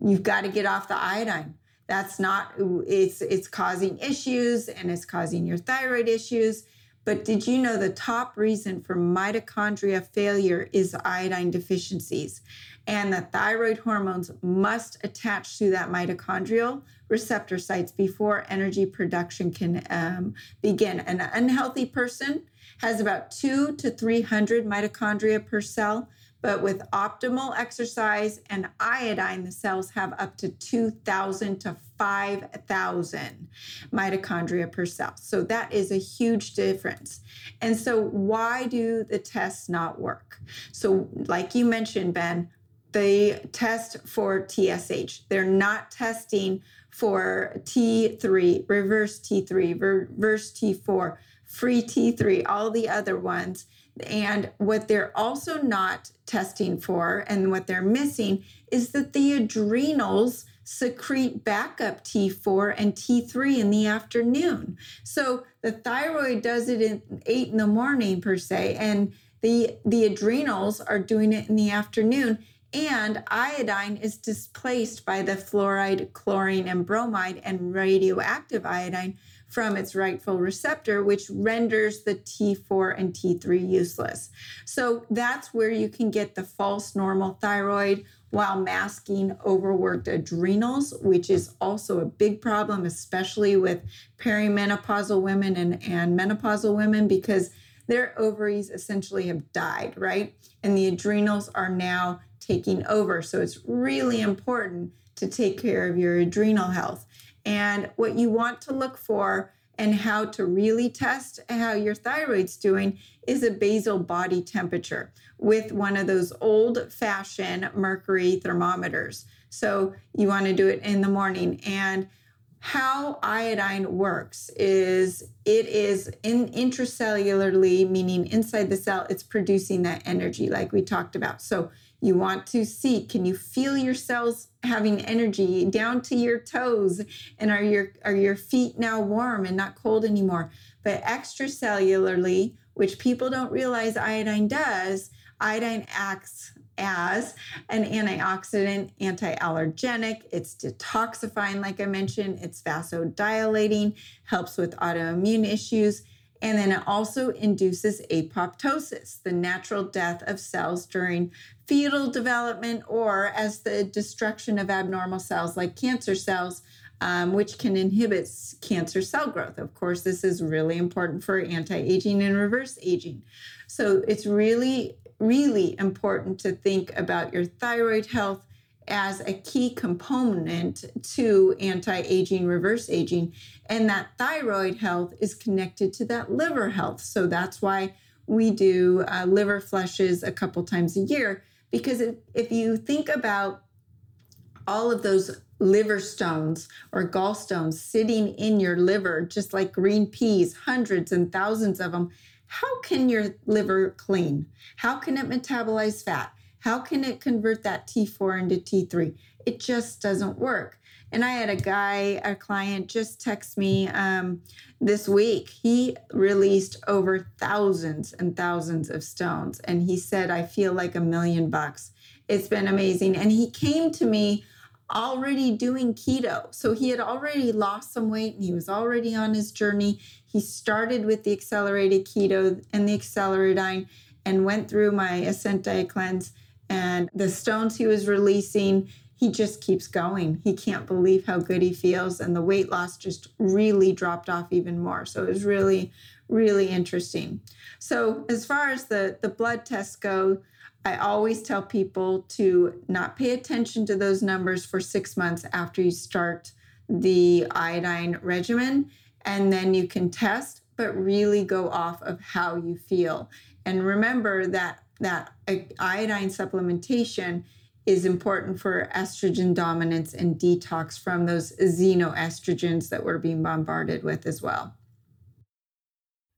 you've got to get off the iodine. That's not, it's, it's causing issues and it's causing your thyroid issues. But did you know the top reason for mitochondria failure is iodine deficiencies? And the thyroid hormones must attach to that mitochondrial receptor sites before energy production can um, begin. An unhealthy person has about two to 300 mitochondria per cell, But with optimal exercise and iodine, the cells have up to 2,000 to 5,000 mitochondria per cell. So that is a huge difference. And so, why do the tests not work? So, like you mentioned, Ben, they test for TSH. They're not testing for T3, reverse T3, reverse T4, free T3, all the other ones. And what they're also not testing for and what they're missing is that the adrenals secrete backup T4 and T3 in the afternoon. So the thyroid does it at eight in the morning per se, and the the adrenals are doing it in the afternoon. And iodine is displaced by the fluoride, chlorine, and bromide and radioactive iodine from its rightful receptor, which renders the T4 and T3 useless. So that's where you can get the false normal thyroid while masking overworked adrenals, which is also a big problem, especially with perimenopausal women and, and menopausal women, because their ovaries essentially have died, right? And the adrenals are now taking over. So it's really important to take care of your adrenal health. And what you want to look for and how to really test how your thyroid's doing is a basal body temperature with one of those old fashioned mercury thermometers. So you want to do it in the morning. And how iodine works is it is in intracellularly, meaning inside the cell, it's producing that energy like we talked about. So you want to see can you feel your cells having energy down to your toes? And are your are your feet now warm and not cold anymore? But extracellularly which people don't realize iodine does iodine acts as an antioxidant, anti-allergenic, it's detoxifying like I mentioned, it's vasodilating, helps with autoimmune issues, and then it also induces apoptosis, the natural death of cells during fetal development or as the destruction of abnormal cells like cancer cells, um, which can inhibit cancer cell growth. Of course, this is really important for anti aging and reverse aging. So it's really, really important to think about your thyroid health as a key component to anti aging, reverse aging. And that thyroid health is connected to that liver health. So that's why we do uh, liver flushes a couple times a year. Because if, if you think about all of those liver stones or gallstones sitting in your liver, just like green peas, hundreds and thousands of them, how can your liver clean? How can it metabolize fat? How can it convert that T4 into T3? It just doesn't work. And I had a guy, a client, just text me um, this week. He released over thousands and thousands of stones. And he said, I feel like a million bucks. It's been amazing. And he came to me already doing keto. So he had already lost some weight and he was already on his journey. He started with the accelerated keto and the acceleradine and went through my Ascent Diet Cleanse and the stones he was releasing he just keeps going. He can't believe how good he feels and the weight loss just really dropped off even more. So it was really really interesting. So as far as the the blood tests go i always tell people to not pay attention to those numbers for six months after you start the iodine regimen and then you can test but really go off of how you feel. And remember that that iodine supplementation is important for estrogen dominance and detox from those xenoestrogens that we're being bombarded with as well.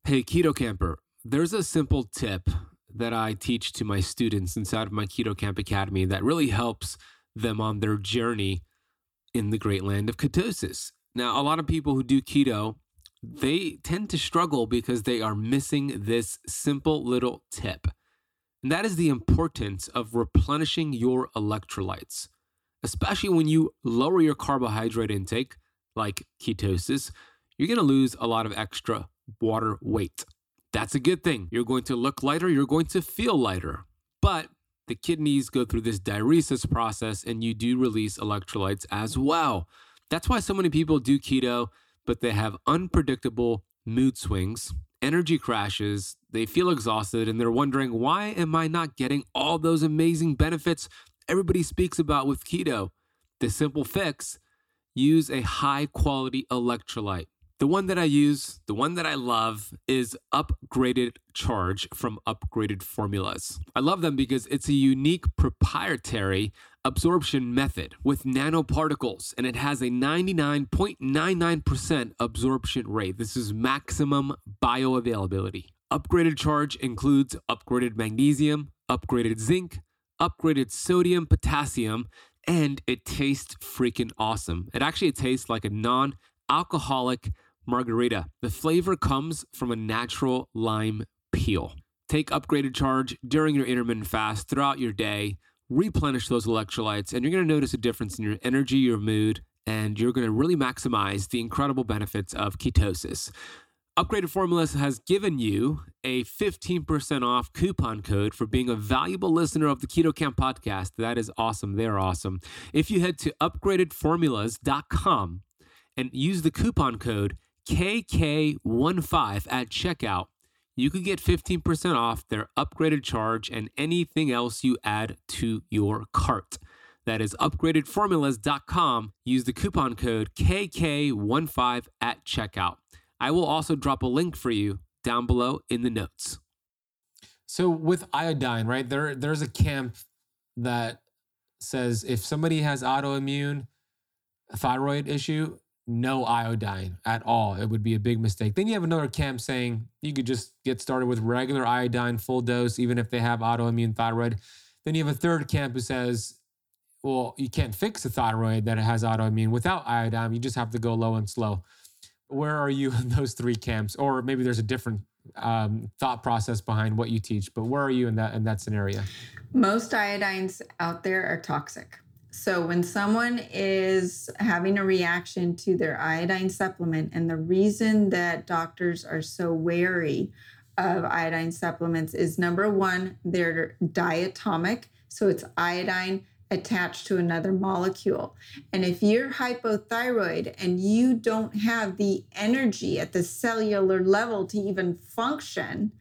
Hey, Keto Kamper, there's a simple tip that I teach to my students inside of my Keto Kamp Academy that really helps them on their journey in the great land of ketosis. Now, a lot of people who do keto, they tend to struggle because they are missing this simple little tip. And that is the importance of replenishing your electrolytes, especially when you lower your carbohydrate intake, like ketosis, you're going to lose a lot of extra water weight. That's a good thing. You're going to look lighter, you're going to feel lighter. But the kidneys go through this diuresis process and you do release electrolytes as well. That's why so many people do keto, but they have unpredictable mood swings energy crashes, they feel exhausted, and they're wondering, why am I not getting all those amazing benefits everybody speaks about with keto? The simple fix use a high quality electrolyte. The one that I use, the one that I love, is Upgraded Charge from Upgraded Formulas. I love them because it's a unique proprietary absorption method with nanoparticles and it has a 99.99% absorption rate. This is maximum bioavailability. Upgraded Charge includes upgraded magnesium, upgraded zinc, upgraded sodium, potassium, and it tastes freaking awesome. It actually tastes like a non alcoholic margarita. The flavor comes from a natural lime peel. Take upgraded charge during your intermittent fast throughout your day, replenish those electrolytes, and you're going to notice a difference in your energy, your mood, and you're going to really maximize the incredible benefits of ketosis. Upgraded Formulas has given you a 15% off coupon code for being a valuable listener of the Keto Kamp podcast. That is awesome. They're awesome. If you head to upgradedformulas.com and use the coupon code KK15 at checkout, you could get 15% off their upgraded charge and anything else you add to your cart. That is upgradedformulas.com. Use the coupon code KK15 at checkout. I will also drop a link for you down below in the notes. So with iodine, right? There there's a camp that says if somebody has autoimmune thyroid issue, no iodine at all. It would be a big mistake. Then you have another camp saying you could just get started with regular iodine full dose even if they have autoimmune thyroid. Then you have a third camp who says well, you can't fix a thyroid that has autoimmune without iodine. You just have to go low and slow where are you [LAUGHS] in those three camps? Or maybe there's a different um, thought process behind what you teach, but where are you in that in that scenario? Most iodines out there are toxic. So when someone is having a reaction to their iodine supplement, and the reason that doctors are so wary of iodine supplements is number one, they're diatomic. So it's iodine attached to another molecule. And if you're hypothyroid and you don't have the energy at the cellular level to even function,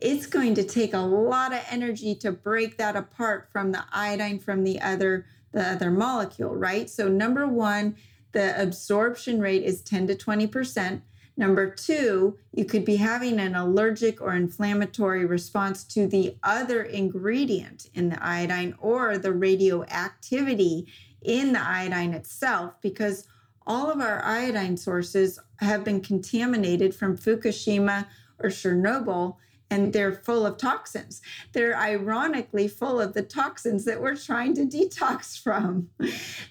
it's going to take a lot of energy to break that apart from the iodine from the other the other molecule, right? So number 1, the absorption rate is 10 to 20%. Number two, you could be having an allergic or inflammatory response to the other ingredient in the iodine or the radioactivity in the iodine itself because all of our iodine sources have been contaminated from Fukushima or Chernobyl and they're full of toxins. They're ironically full of the toxins that we're trying to detox [LAUGHS] from.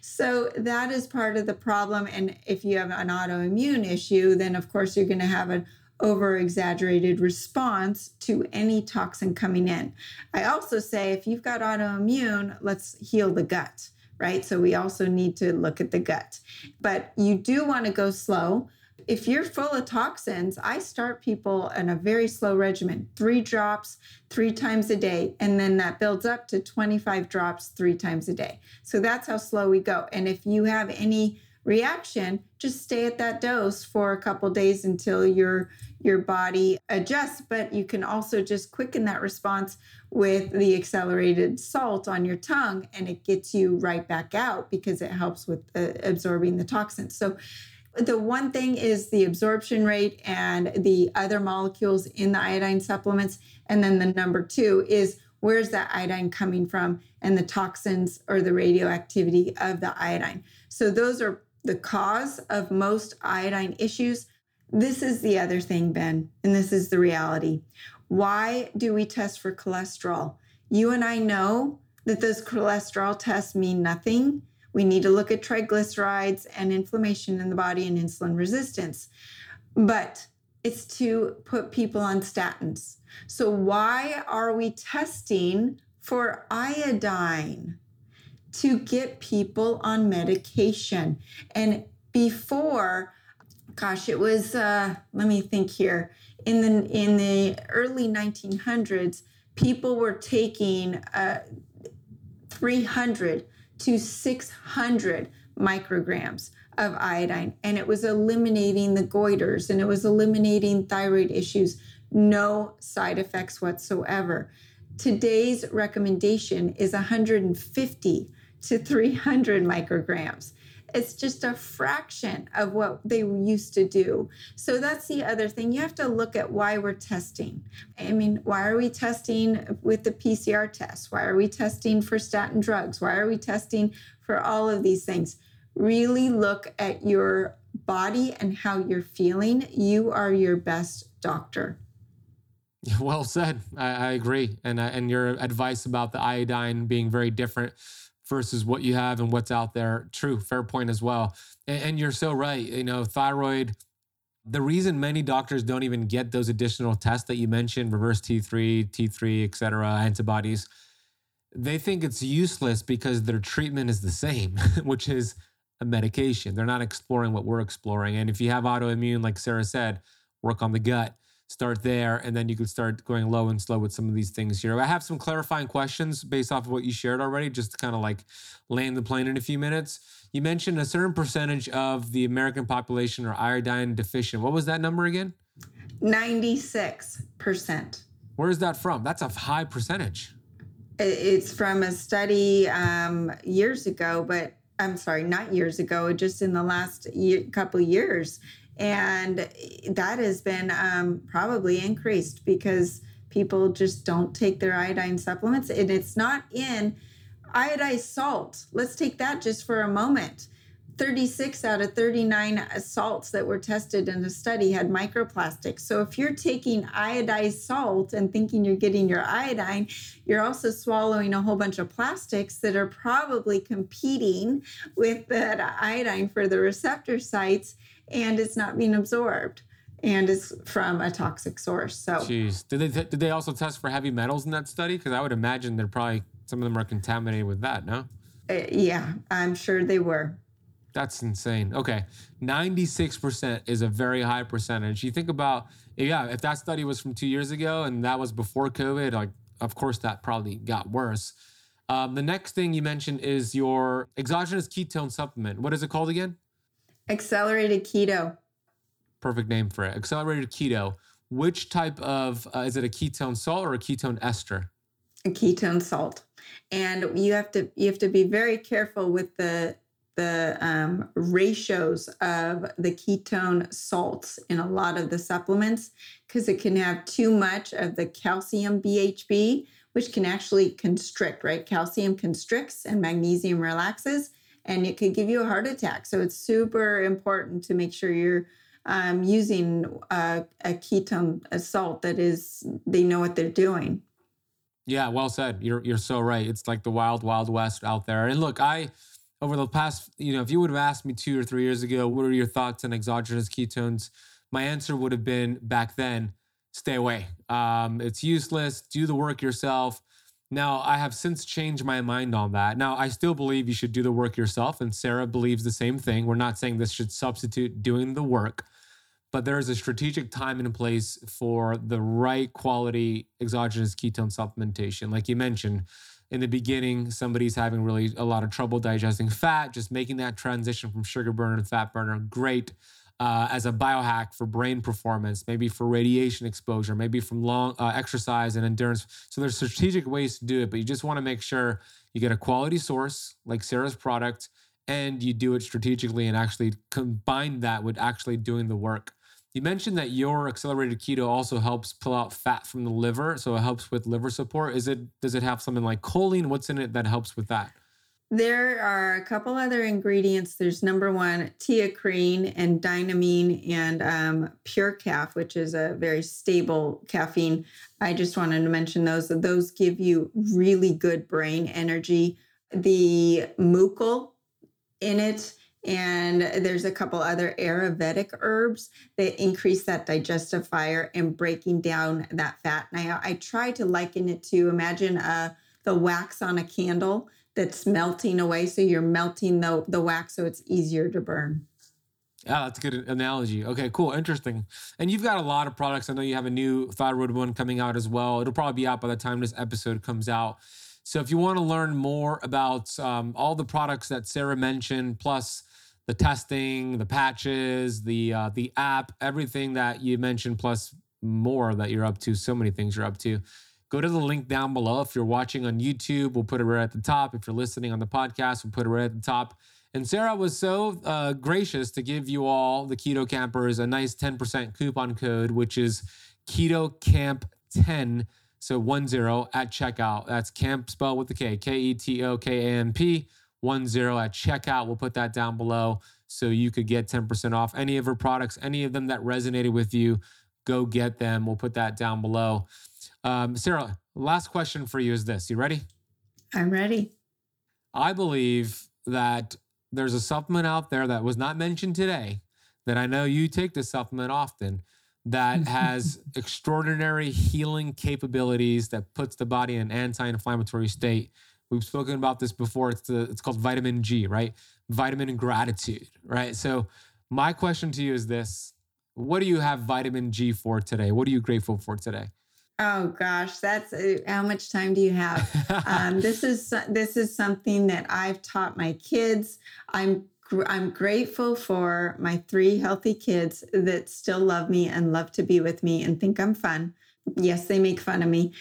So that is part of the problem. And if you have an autoimmune issue, then of course you're going to have an over exaggerated response to any toxin coming in. I also say if you've got autoimmune, let's heal the gut, right? So we also need to look at the gut. But you do want to go slow if you're full of toxins, I start people in a very slow regimen, three drops three times a day, and then that builds up to 25 drops three times a day. So that's how slow we go. And if you have any reaction, just stay at that dose for a couple days until your your body adjusts. But you can also just quicken that response with the accelerated salt on your tongue, and it gets you right back out because it helps with uh, absorbing the toxins. So the one thing is the absorption rate and the other molecules in the iodine supplements. And then the number two is where's that iodine coming from and the toxins or the radioactivity of the iodine. So those are the cause of most iodine issues. This is the other thing, Ben, and this is the reality. Why do we test for cholesterol? You and I know that those cholesterol tests mean nothing we need to look at triglycerides and inflammation in the body and insulin resistance. But it's to put people on statins. So, why are we testing for iodine? To get people on medication. And before, gosh, it was, uh, let me think here, in the, in the early 1900s, people were taking uh, 300 to 600 micrograms of iodine and it was eliminating the goiters and it was eliminating thyroid issues. No side effects whatsoever. Today's recommendation is 150 to 300 micrograms. It's just a fraction of what they used to do. So that's the other thing. You have to look at why we're testing. I mean, why are we testing with the PCR test? Why are we testing for statin drugs? Why are we testing for all of these things? Really look at your body and how you're feeling. You are your best doctor. [LAUGHS] Well said. I, I agree, and uh, and your advice about the iodine being very different versus what you have and what's out there. True, fair point as well. And, and you're so right. You know, thyroid. The reason many doctors don't even get those additional tests that you mentioned, reverse T3, T3, et cetera, antibodies, they think it's useless because their treatment is the same, [LAUGHS] which is a medication. They're not exploring what we're exploring. And if you have autoimmune, like Sara said, work on the gut start there and then you could start going low and slow with some of these things here. I have some clarifying questions based off of what you shared already just to kind of like land the plane in a few minutes. You mentioned a certain percentage of the american population are iodine deficient. What was that number again? 96% where is that from? That's a high percentage. It's from a study um, years ago but i'm sorry not years ago just in the last year, couple years and that has been um, probably increased because people just don't take their iodine supplements. And it's not in iodized salt. Let's take that just for a moment. 36 out of 39 salts that were tested in the study had microplastics. So if you're taking iodized salt and thinking you're getting your iodine, you're also swallowing a whole bunch of plastics that are probably competing with that iodine for the receptor sites and it's not being absorbed and is from a toxic source. So, jeez, did they did they also test for heavy metals in that study? Because I would imagine they're probably some of them are contaminated with that. No. Uh, yeah, I'm sure they were. That's insane. Okay, ninety six percent is a very high percentage. You think about yeah, if that study was from two years ago and that was before COVID, like of course that probably got worse. Um, the next thing you mentioned is your exogenous ketone supplement. What is it called again? Accelerated keto. Perfect name for it. Accelerated keto. Which type of uh, is it a ketone salt or a ketone ester? A ketone salt. And you have to you have to be very careful with the the um, ratios of the ketone salts in a lot of the supplements because it can have too much of the calcium BHB, which can actually constrict, right? Calcium constricts and magnesium relaxes and it could give you a heart attack. So it's super important to make sure you're um, using a, a ketone salt that is they know what they're doing. Yeah, well said. You're you're so right. It's like the wild wild west out there. And look, I over the past, you know, if you would have asked me 2 or 3 years ago, what are your thoughts on exogenous ketones? My answer would have been back then, stay away. Um, it's useless. Do the work yourself. Now, I have since changed my mind on that. Now, I still believe you should do the work yourself, and Sara believes the same thing. We're not saying this should substitute doing the work, but there is a strategic time and place for the right quality exogenous ketone supplementation. Like you mentioned, in the beginning, somebody's having really a lot of trouble digesting fat, just making that transition from sugar burner to fat burner, great uh, as a biohack for brain performance, maybe for radiation exposure, maybe from long uh, exercise and endurance. So there's strategic ways to do it, but you just want to make sure you get a quality source like Sara's product and you do it strategically and actually combine that with actually doing the work. You mentioned that your accelerated keto also helps pull out fat from the liver, so it helps with liver support. Is it does it have something like choline? What's in it that helps with that? There are a couple other ingredients. There's number one, TeaCrine and Dynamine and um, PurCaf, which is a very stable caffeine. I just wanted to mention those. Those give you really good brain energy. The mucal in it, and there's a couple other Ayurvedic herbs that increase that digestive fire and breaking down that fat. Now, I try to liken it to imagine uh, the wax on a candle that's melting away. So you're melting the, the wax so it's easier to burn. Yeah, that's a good analogy. Okay, cool, interesting. And you've got a lot of products. I know you have a new thyroid one coming out as well. It'll probably be out by the time this episode comes out. So if you want to learn more about um, all the products that Sara mentioned, plus the testing, the patches, the uh, the app, everything that you mentioned, plus more that you're up to, so many things you're up to. Go to the link down below. If you're watching on YouTube, we'll put it right at the top. If you're listening on the podcast, we'll put it right at the top. And Sara was so uh, gracious to give you all, the Keto Kampers, a nice 10% coupon code, which is Keto Kamp 10. So 1 0 at checkout. That's camp spelled with the K, K E T O K A M P, 1 0 at checkout. We'll put that down below so you could get 10% off any of her products, any of them that resonated with you. Go get them. We'll put that down below. Um, Sara, last question for you is this You ready? I'm ready. I believe that there's a supplement out there that was not mentioned today that I know you take this supplement often that [LAUGHS] has extraordinary healing capabilities that puts the body in an anti-inflammatory state. We've spoken about this before. It's the, it's called vitamin G, right? Vitamin gratitude, right? So my question to you is this: What do you have vitamin G for today? What are you grateful for today? Oh gosh, that's uh, how much time do you have? um, this is this is something that I've taught my kids. I'm I'm grateful for my three healthy kids that still love me and love to be with me and think I'm fun. Yes, they make fun of me.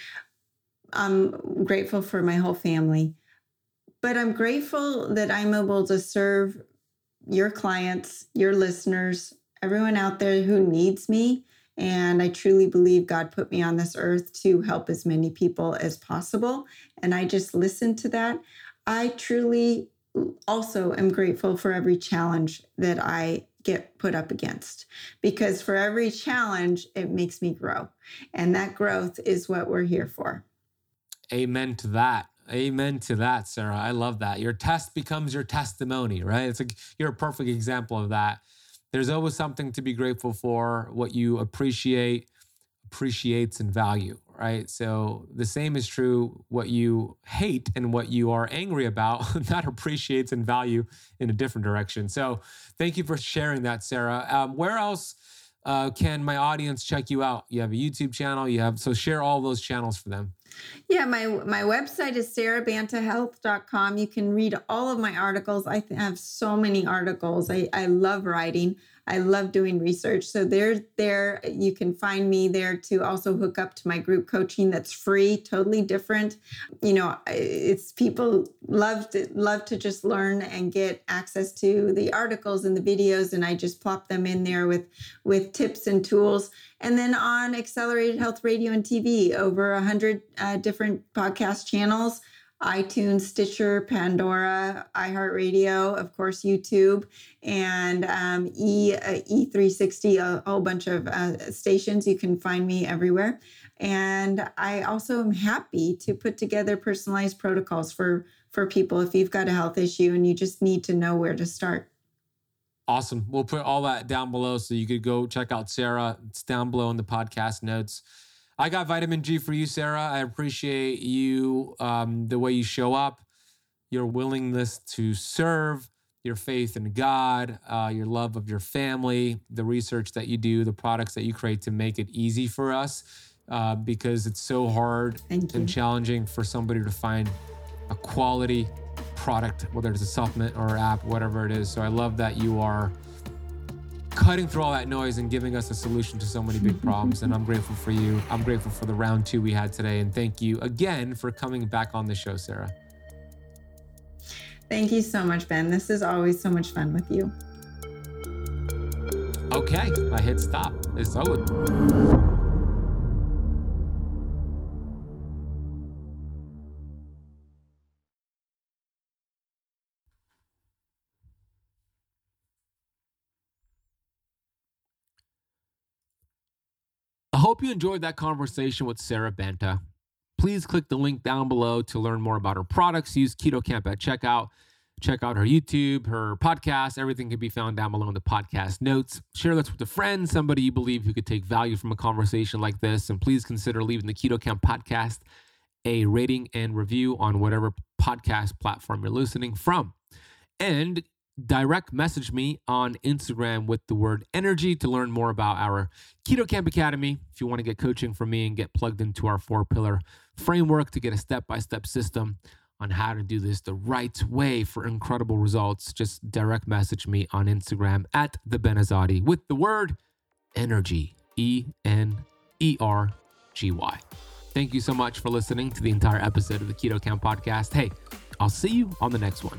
I'm grateful for my whole family, but I'm grateful that I'm able to serve your clients, your listeners, everyone out there who needs me and I truly believe God put me on this earth to help as many people as possible. And I just listen to that. I truly also am grateful for every challenge that I get put up against because for every challenge, it makes me grow. And that growth is what we're here for. Amen to that. Amen to that, Sara. I love that. Your test becomes your testimony, right? It's like you're a perfect example of that there's always something to be grateful for, what you appreciate, appreciates, and value, right? So the same is true what you hate and what you are angry about, [LAUGHS] that appreciates and value in a different direction. So thank you for sharing that, Sara. Um, where else? Uh, can my audience check you out? You have a YouTube channel. You have so share all those channels for them. Yeah, my my website is sarabantahealth.com. You can read all of my articles. I have so many articles. I, I love writing. I love doing research. So there, there you can find me there to also hook up to my group coaching that's free, totally different. You know, it's people love to love to just learn and get access to the articles and the videos, and I just plop them in there with with tips and tools. And then on Accelerated Health Radio and TV, over a hundred uh, different podcast channels iTunes, Stitcher, Pandora, iHeartRadio, of course, YouTube, and um, E uh, E360, a whole bunch of uh, stations. You can find me everywhere. And I also am happy to put together personalized protocols for for people if you've got a health issue and you just need to know where to start. Awesome. We'll put all that down below so you could go check out Sara. It's down below in the podcast notes. I got vitamin G for you, Sara. I appreciate you, um, the way you show up, your willingness to serve, your faith in God, uh, your love of your family, the research that you do, the products that you create to make it easy for us, uh, because it's so hard and challenging for somebody to find a quality product, whether it's a supplement or app, whatever it is. So I love that you are cutting through all that noise and giving us a solution to so many big [LAUGHS] problems. And I'm grateful for you. I'm grateful for the round two we had today. And thank you again for coming back on the show, Sara. Thank you so much, Ben. This is always so much fun with you. Okay, I hit stop. It's over. Hope you enjoyed that conversation with Sara Banta. Please click the link down below to learn more about her products. Use Keto Kamp at checkout. Check out her YouTube, her podcast. Everything can be found down below in the podcast notes. Share this with a friend, somebody you believe who could take value from a conversation like this. And please consider leaving the Keto Kamp podcast a rating and review on whatever podcast platform you're listening from. And direct message me on Instagram with the word energy to learn more about our Keto Kamp Academy. If you want to get coaching from me and get plugged into our four pillar framework to get a step by step system on how to do this the right way for incredible results, just direct message me on Instagram at the Ben Azadi with the word energy. E N E R G Y. Thank you so much for listening to the entire episode of the Keto Kamp podcast. Hey, I'll see you on the next one.